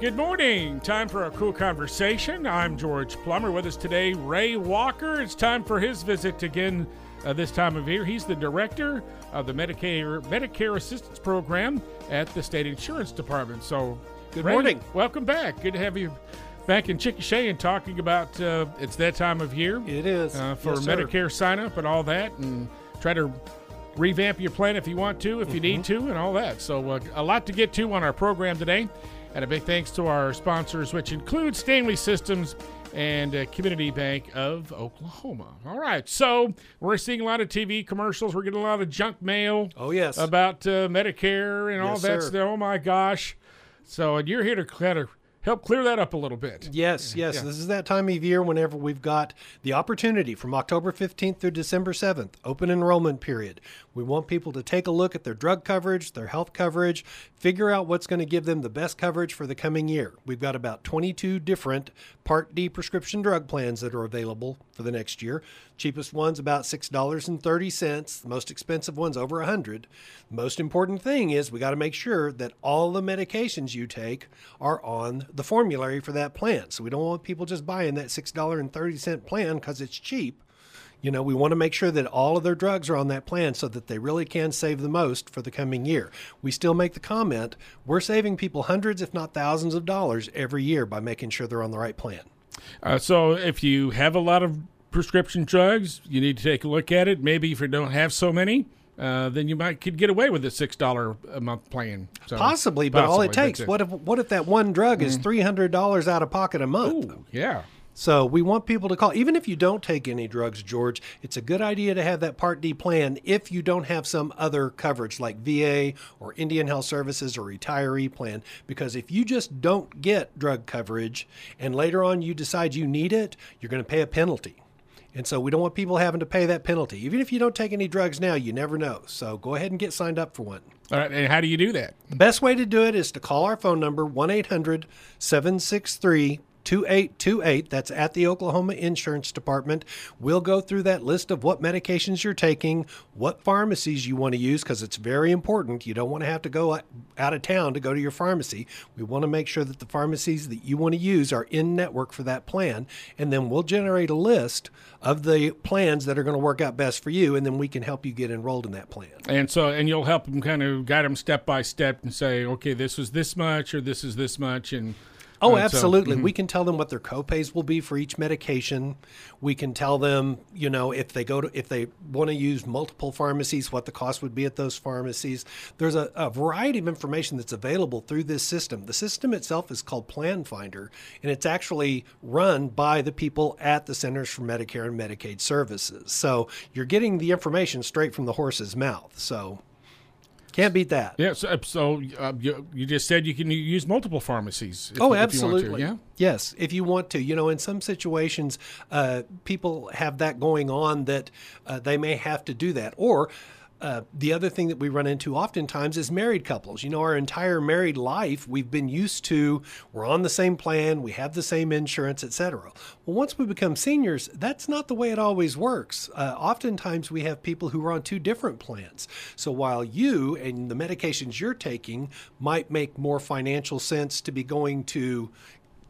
Good morning. Time for a KOOL Konversation. I'm George Plummer. With us today, Ray Walker. It's time for his visit again uh, this time of year. He's the director of the Medicare Medicare Assistance Program at the State Insurance Department. So, Good Ray, morning. Welcome back. Good to have you back in Chickasha and talking about uh, it's that time of year It is uh, for Yes, sir. Medicare sign up and all that, and try to revamp your plan if you want to, if you need Mm-hmm. to, and all that. So, uh, a lot to get to on our program today. And a big thanks to our sponsors, which include Stanley Systems and uh, Community Bank of Oklahoma. All right, so we're seeing a lot of TV commercials. We're getting a lot of junk mail Oh yes. about uh, Medicare and all that. sir. stuff. Oh my gosh! So, and you're here to kind of help clear that up a little bit. Yes, yes. Yeah. This is that time of year whenever we've got the opportunity from October 15th through December 7th, open enrollment period. We want people to take a look at their drug coverage, their health coverage, figure out what's going to give them the best coverage for the coming year. We've got about 22 different Part D prescription drug plans that are available for the next year. Cheapest one's about $6.30. The most expensive one's over 100. The most important thing is we got to make sure that all the medications you take are on the formulary for that plan. So we don't want people just buying that $6.30 plan because it's cheap. You know, we want to make sure that all of their drugs are on that plan so that they really can save the most for the coming year. We still make the comment we're saving people hundreds, if not thousands, of dollars every year by making sure they're on the right plan. Uh, so if you have a lot of prescription drugs, you need to take a look at it. Maybe if you don't have so many, uh, then you might could get away with a six dollar a month plan. So, Possibly, but all it takes, what if what if that one drug is three hundred dollars out of pocket a month? Ooh, yeah. So we want people to call. Even if you don't take any drugs, George, it's a good idea to have that Part D plan if you don't have some other coverage like VA or Indian Health Services or retiree plan. Because if you just don't get drug coverage and later on you decide you need it, you're going to pay a penalty. And so we don't want people having to pay that penalty. Even if you don't take any drugs now, you never know. So go ahead and get signed up for one. All right, and how do you do that? The best way to do it is to call our phone number 1 800 763 2828. That's at the Oklahoma Insurance Department. We'll go through that list of what medications you're taking, what pharmacies you want to use, because it's very important. You don't want to have to go out of town to go to your pharmacy. We want to make sure that the pharmacies that you want to use are in network for that plan. And then we'll generate a list of the plans that are going to work out best for you, and then we can help you get enrolled in that plan. And so, and you'll help them kind of guide them step by step and say, okay, this was this much or this is this much, and Oh, and so- absolutely. Mm-hmm. We can tell them what their copays will be for each medication. We can tell them, you know, if they go to if they want to use multiple pharmacies, what the cost would be at those pharmacies. There's a, a variety of information that's available through this system. The system itself is called Plan Finder, and it's actually run by the people at the Centers for Medicare and Medicaid Services. So you're getting the information straight from the horse's mouth. So can't beat that. Yeah, so, so uh, you, you just said you can use multiple pharmacies. if- Oh, if you want to, absolutely. yeah. Yes, if you want to. You know, in some situations, uh, people have that going on that uh, they may have to do that. Or uh, the other thing that we run into oftentimes is married couples. You know, our entire married life, we've been used to, we're on the same plan, we have the same insurance, etc. Well, once we become seniors, that's not the way it always works. Uh, oftentimes, we have people who are on two different plans. So while you and the medications you're taking might make more financial sense to be going to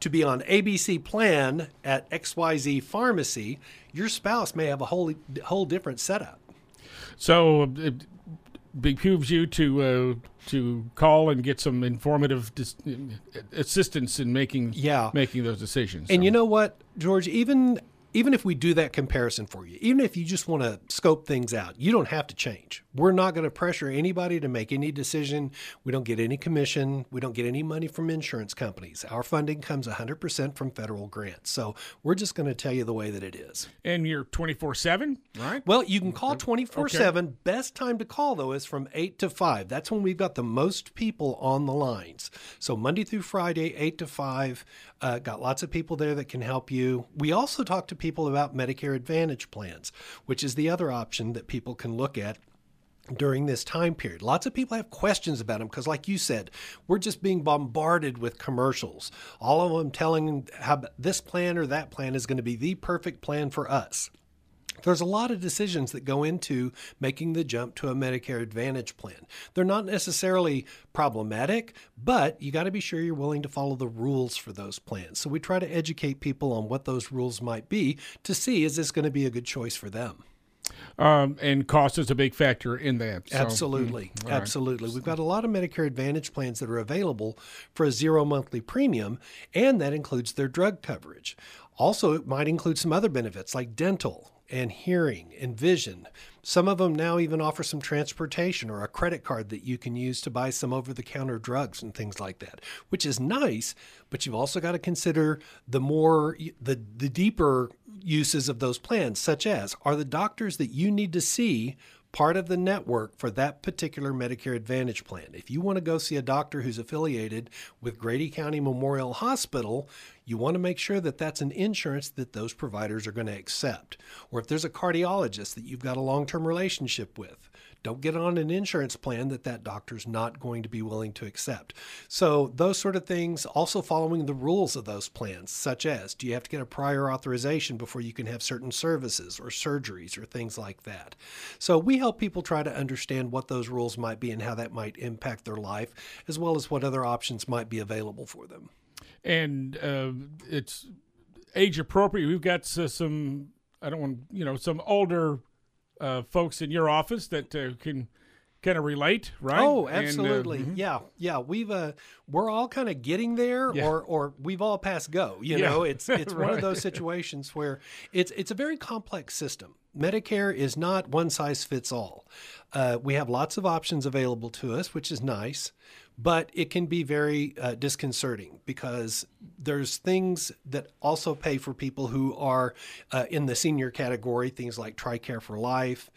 to be on ABC plan at XYZ pharmacy, your spouse may have a whole whole different setup. So it behooves you to uh, to call and get some informative dis- assistance in making Yeah. making those decisions. And So- you know what, George, even even if we do that comparison for you, even if you just want to scope things out, you don't have to change. We're not going to pressure anybody to make any decision. We don't get any commission. We don't get any money from insurance companies. Our funding comes 100% from federal grants. So we're just going to tell you the way that it is. and you're twenty four seven, right? Well, you can call mm-hmm. 24 7. Best time to call, though, is from 8 to 5. That's when we've got the most people on the lines. So, Monday through Friday, 8 to 5. Uh, got lots of people there that can help you. We also talk to people about Medicare Advantage plans, which is the other option that people can look at during this time period. Lots of people have questions about them because, like you said, we're just being bombarded with commercials. All of them telling how this plan or that plan is going to be the perfect plan for us. There's a lot of decisions that go into making the jump to a Medicare Advantage plan. They're not necessarily problematic, but you got to be sure you're willing to follow the rules for those plans. So we try to educate people on what those rules might be to see is this going to be a good choice for them. Um, and cost is a big factor in that. So, absolutely, mm, absolutely. Right. We've got a lot of Medicare Advantage plans that are available for a zero monthly premium, and that includes their drug coverage. Also, it might include some other benefits like dental and hearing and vision. Some of them now even offer some transportation or a credit card that you can use to buy some over the counter drugs and things like that, which is nice, but you've also got to consider the more the the deeper uses of those plans such as are the doctors that you need to see part of the network for that particular Medicare Advantage plan. If you want to go see a doctor who's affiliated with Grady County Memorial Hospital, you want to make sure that that's an insurance that those providers are going to accept. Or if there's a cardiologist that you've got a long term relationship with, don't get on an insurance plan that that doctor's not going to be willing to accept. So, those sort of things, also following the rules of those plans, such as do you have to get a prior authorization before you can have certain services or surgeries or things like that. So, we help people try to understand what those rules might be and how that might impact their life, as well as what other options might be available for them. And uh, it's age appropriate. We've got some, I don't want, you know, some older uh, folks in your office that uh, can kind of relate, right? Oh, absolutely. And, uh, mm-hmm. Yeah, yeah. We've uh, we're all kind of getting there, yeah. or or we've all passed go. You yeah. know, it's it's right. one of those situations where it's it's a very complex system. Medicare is not one size fits all. Uh, we have lots of options available to us, which is nice but it can be very uh, disconcerting because there's things that also pay for people who are uh, in the senior category, things like TRICARE for Life,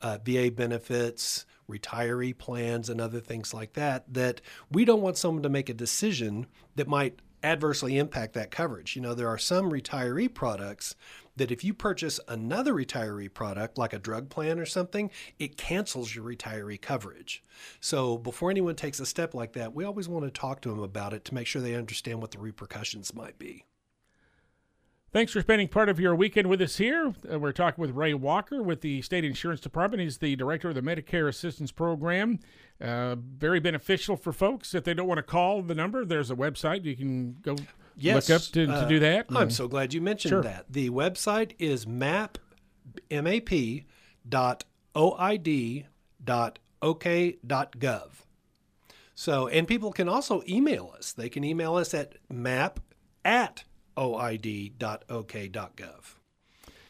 uh, VA benefits, retiree plans, and other things like that, that we don't want someone to make a decision that might adversely impact that coverage. You know, there are some retiree products that if you purchase another retiree product, like a drug plan or something, it cancels your retiree coverage. So before anyone takes a step like that, we always want to talk to them about it to make sure they understand what the repercussions might be. Thanks for spending part of your weekend with us here. Uh, we're talking with Ray Walker with the State Insurance Department. He's the director of the Medicare Assistance Program. Uh, very beneficial for folks. If they don't want to call the number, there's a website you can go yes, look up to, to do that? Uh, I'm so glad you mentioned sure. that. The website is map, M-A-P, dot O-I-D dot OK dot gov. So, and people can also email us. They can email us at map at oid dot OK dot gov.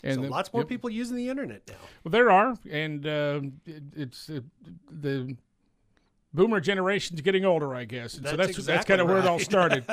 And so the, lots more yep. people using the internet now. Well, there are, and uh, it, it's uh, the boomer generation's getting older, I guess. And that's so that's exactly that's kind of right. where it all started.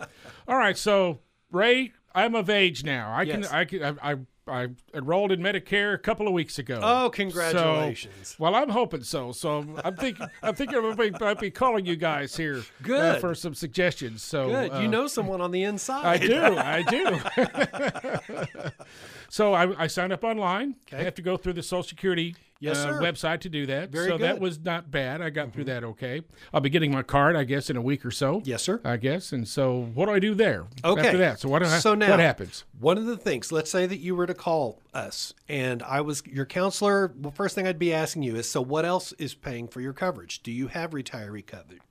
all right, so Ray, I'm of age now. I yes. can I can I, I I enrolled in Medicare a couple of weeks ago. Oh, congratulations! So, well, I'm hoping so. So I'm thinking I'm thinking I might be calling you guys here uh, Good. Uh, for some suggestions. So Good. Uh, you know someone on the inside. I do. I do. so I, I signed up online. Okay. I have to go through the Social Security yes, uh, website to do that. Very so good. that was not bad. I got mm-hmm. through that okay. I'll be getting my card, I guess, in a week or so. Yes, sir. I guess. And so, what do I do there? Okay. After that, so what? I, so now, what happens? One of the things. Let's say that you were to call us, and I was your counselor. Well, first thing I'd be asking you is, so what else is paying for your coverage? Do you have retiree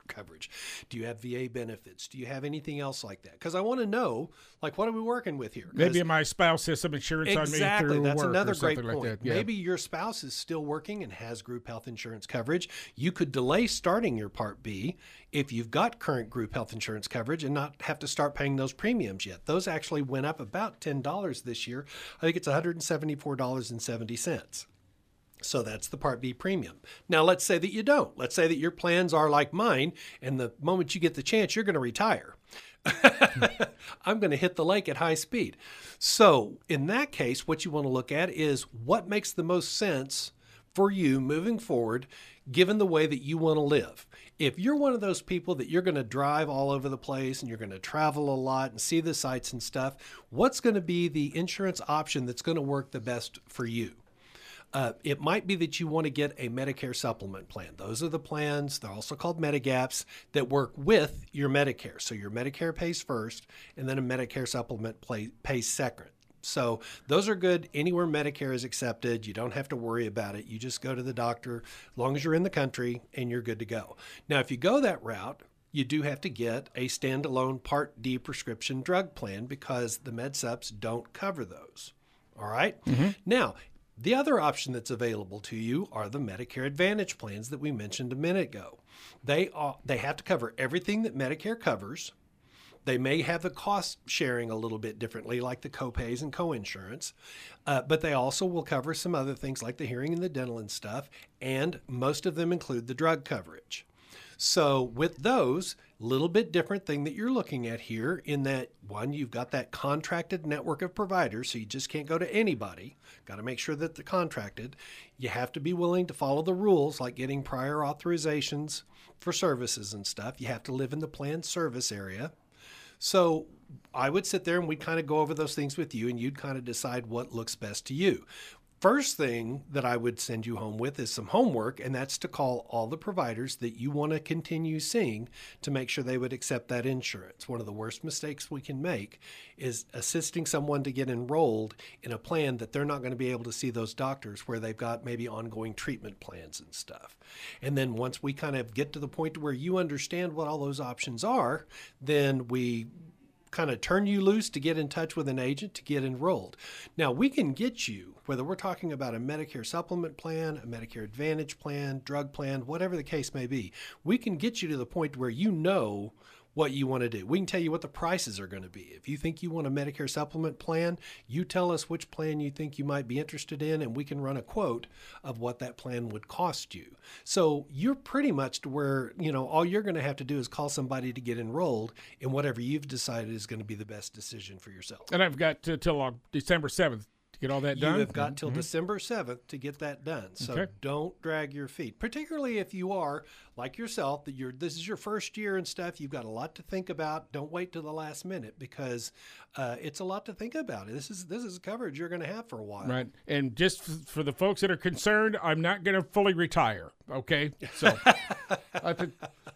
coverage? Do you have VA benefits? Do you have anything else like that? Because I want to know, like, what are we working with here? Maybe my spouse has some insurance exactly, on me That's another great point. Like yeah. Maybe your spouse is still working and has group health insurance coverage. You could delay starting your Part B if you've got current group health insurance coverage and not have to start paying those premiums yet. Those actually went up about $10 this year. I think it's $174.70. So that's the Part B premium. Now, let's say that you don't. Let's say that your plans are like mine, and the moment you get the chance, you're going to retire. I'm going to hit the lake at high speed. So, in that case, what you want to look at is what makes the most sense for you moving forward, given the way that you want to live. If you're one of those people that you're going to drive all over the place and you're going to travel a lot and see the sights and stuff, what's going to be the insurance option that's going to work the best for you? Uh, it might be that you want to get a Medicare supplement plan. Those are the plans, they're also called Medigaps, that work with your Medicare. So your Medicare pays first, and then a Medicare supplement play, pays second. So those are good anywhere Medicare is accepted. You don't have to worry about it. You just go to the doctor as long as you're in the country and you're good to go. Now, if you go that route, you do have to get a standalone Part D prescription drug plan because the MedSups don't cover those. All right? Now, the other option that's available to you are the Medicare Advantage plans that we mentioned a minute ago. They are, they have to cover everything that Medicare covers. They may have the cost sharing a little bit differently, like the copays and coinsurance, uh, but they also will cover some other things like the hearing and the dental and stuff, and most of them include the drug coverage. So with those, little bit different thing that you're looking at here in that one, you've got that contracted network of providers, so you just can't go to anybody. Got to make sure that they're contracted. You have to be willing to follow the rules, like getting prior authorizations for services and stuff. You have to live in the planned service area. So I would sit there and we'd kind of go over those things with you, and you'd kind of decide what looks best to you. First thing that I would send you home with is some homework, and that's to call all the providers that you want to continue seeing to make sure they would accept that insurance. One of the worst mistakes we can make is assisting someone to get enrolled in a plan that they're not going to be able to see those doctors where they've got maybe ongoing treatment plans and stuff. And then once we kind of get to the point where you understand what all those options are, then we kind of turn you loose to get in touch with an agent to get enrolled. Now, we can get you, whether we're talking about a Medicare supplement plan, a Medicare Advantage plan, drug plan, whatever the case may be, we can get you to the point where you know what you want to do. We can tell you what the prices are going to be. If you think you want a Medicare supplement plan, you tell us which plan you think you might be interested in, and we can run a quote of what that plan would cost you. So you're pretty much to where, you know, all you're going to have to do is call somebody to get enrolled in whatever you've decided is going to be the best decision for yourself. And I've got till December 7th to get all that done. You have got till December 7th to get that done. So Okay. don't drag your feet, particularly if you are like yourself that you're this is your first year and stuff. You've got a lot to think about. Don't wait till the last minute because uh, it's a lot to think about. This is this is coverage you're going to have for a while. Right. And just f- for the folks that are concerned, I'm not going to fully retire. Okay. So I think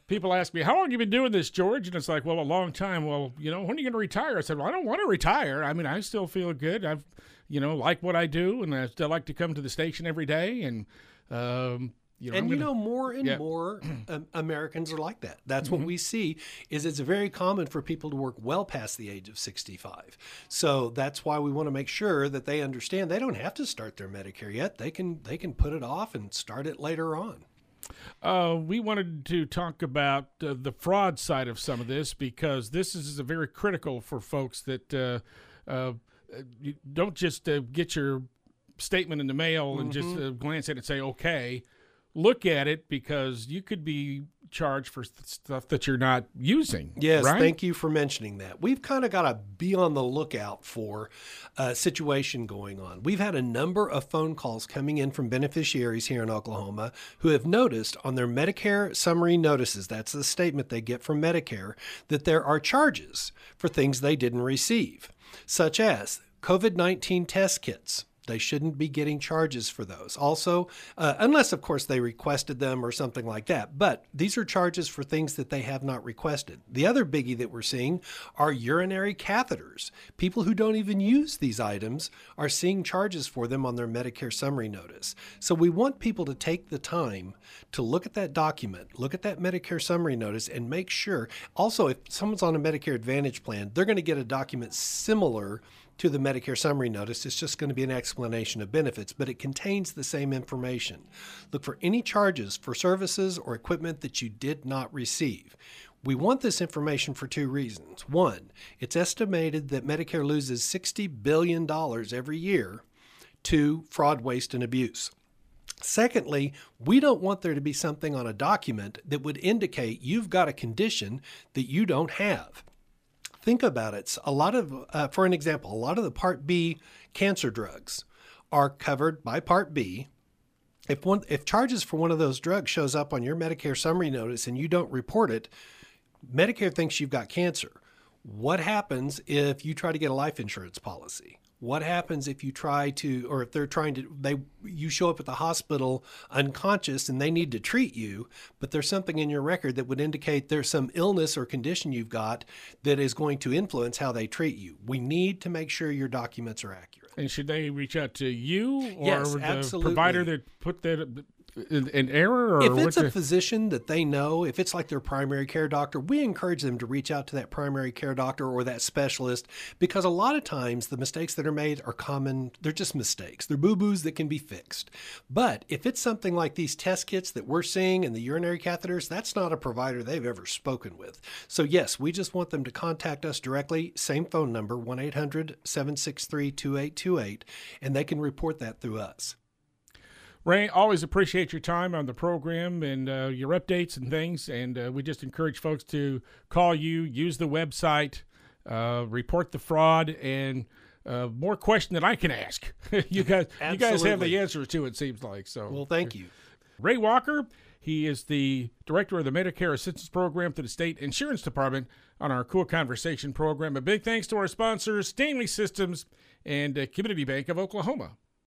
people ask me, How long have you been doing this, George? And it's like, Well, a long time. Well, you know, when are you going to retire? I said, Well, I don't want to retire. I mean, I still feel good. I've, you know, like what I do, and I still like to come to the station every day. And, um, you know, and I'm you gonna- know more and Yeah. Mm-hmm. more um, Americans are like that. That's what we see is it's very common for people to work well past the age of 65. So that's why we want to make sure that they understand they don't have to start their Medicare yet. They can they can put it off and start it later on. Uh, we wanted to talk about uh, the fraud side of some of this because this is very critical for folks that uh, uh, you don't just uh, get your statement in the mail and just uh, glance at it and say, okay. Look at it because you could be charged for st- stuff that you're not using. Yes, right? thank you for mentioning that. We've kind of got to be on the lookout for a situation going on. We've had a number of phone calls coming in from beneficiaries here in Oklahoma who have noticed on their Medicare summary notices, that's the statement they get from Medicare, that there are charges for things they didn't receive, such as COVID 19 test kits. They shouldn't be getting charges for those. Also, uh, unless, of course, they requested them or something like that. But these are charges for things that they have not requested. The other biggie that we're seeing are urinary catheters. People who don't even use these items are seeing charges for them on their Medicare summary notice. So we want people to take the time to look at that document, look at that Medicare summary notice, and make sure. Also, if someone's on a Medicare Advantage plan, they're going to get a document similar to the Medicare summary notice. It's just going to be an explanation of benefits, but it contains the same information. Look for any charges for services or equipment that you did not receive. We want this information for two reasons. One, it's estimated that Medicare loses $60 billion every year to fraud, waste, and abuse. Secondly, we don't want there to be something on a document that would indicate you've got a condition that you don't have think about it. A lot of, uh, for an example, a lot of the Part B cancer drugs are covered by Part B. If one, if charges for one of those drugs shows up on your Medicare summary notice and you don't report it, Medicare thinks you've got cancer. What happens if you try to get a life insurance policy? What happens if you try to, or if they're trying to, they you show up at the hospital unconscious and they need to treat you, but there's something in your record that would indicate there's some illness or condition you've got that is going to influence how they treat you. We need to make sure your documents are accurate. And should they reach out to you or Yes, the absolutely. provider that put that in error? Or If it's a the- physician that they know, if it's like their primary care doctor, we encourage them to reach out to that primary care doctor or that specialist because a lot of times the mistakes that are made are common. They're just mistakes. They're boo boos that can be fixed. But if it's something like these test kits that we're seeing and the urinary catheters, that's not a provider they've ever spoken with. So, yes, we just want them to contact us directly. Same phone number, 1 800 763 2828, and they can report that through us. Ray, always appreciate your time on the program and uh, your updates and things. And uh, we just encourage folks to call you, use the website, uh, report the fraud, and uh, more question that I can ask. you guys, you guys have the answers to it. Seems like so. Well, thank you. Ray Walker, he is the director of the Medicare Assistance Program to the State Insurance Department on our KOOL Konversation program. A big thanks to our sponsors, Stanley Systems and uh, Community Bank of Oklahoma.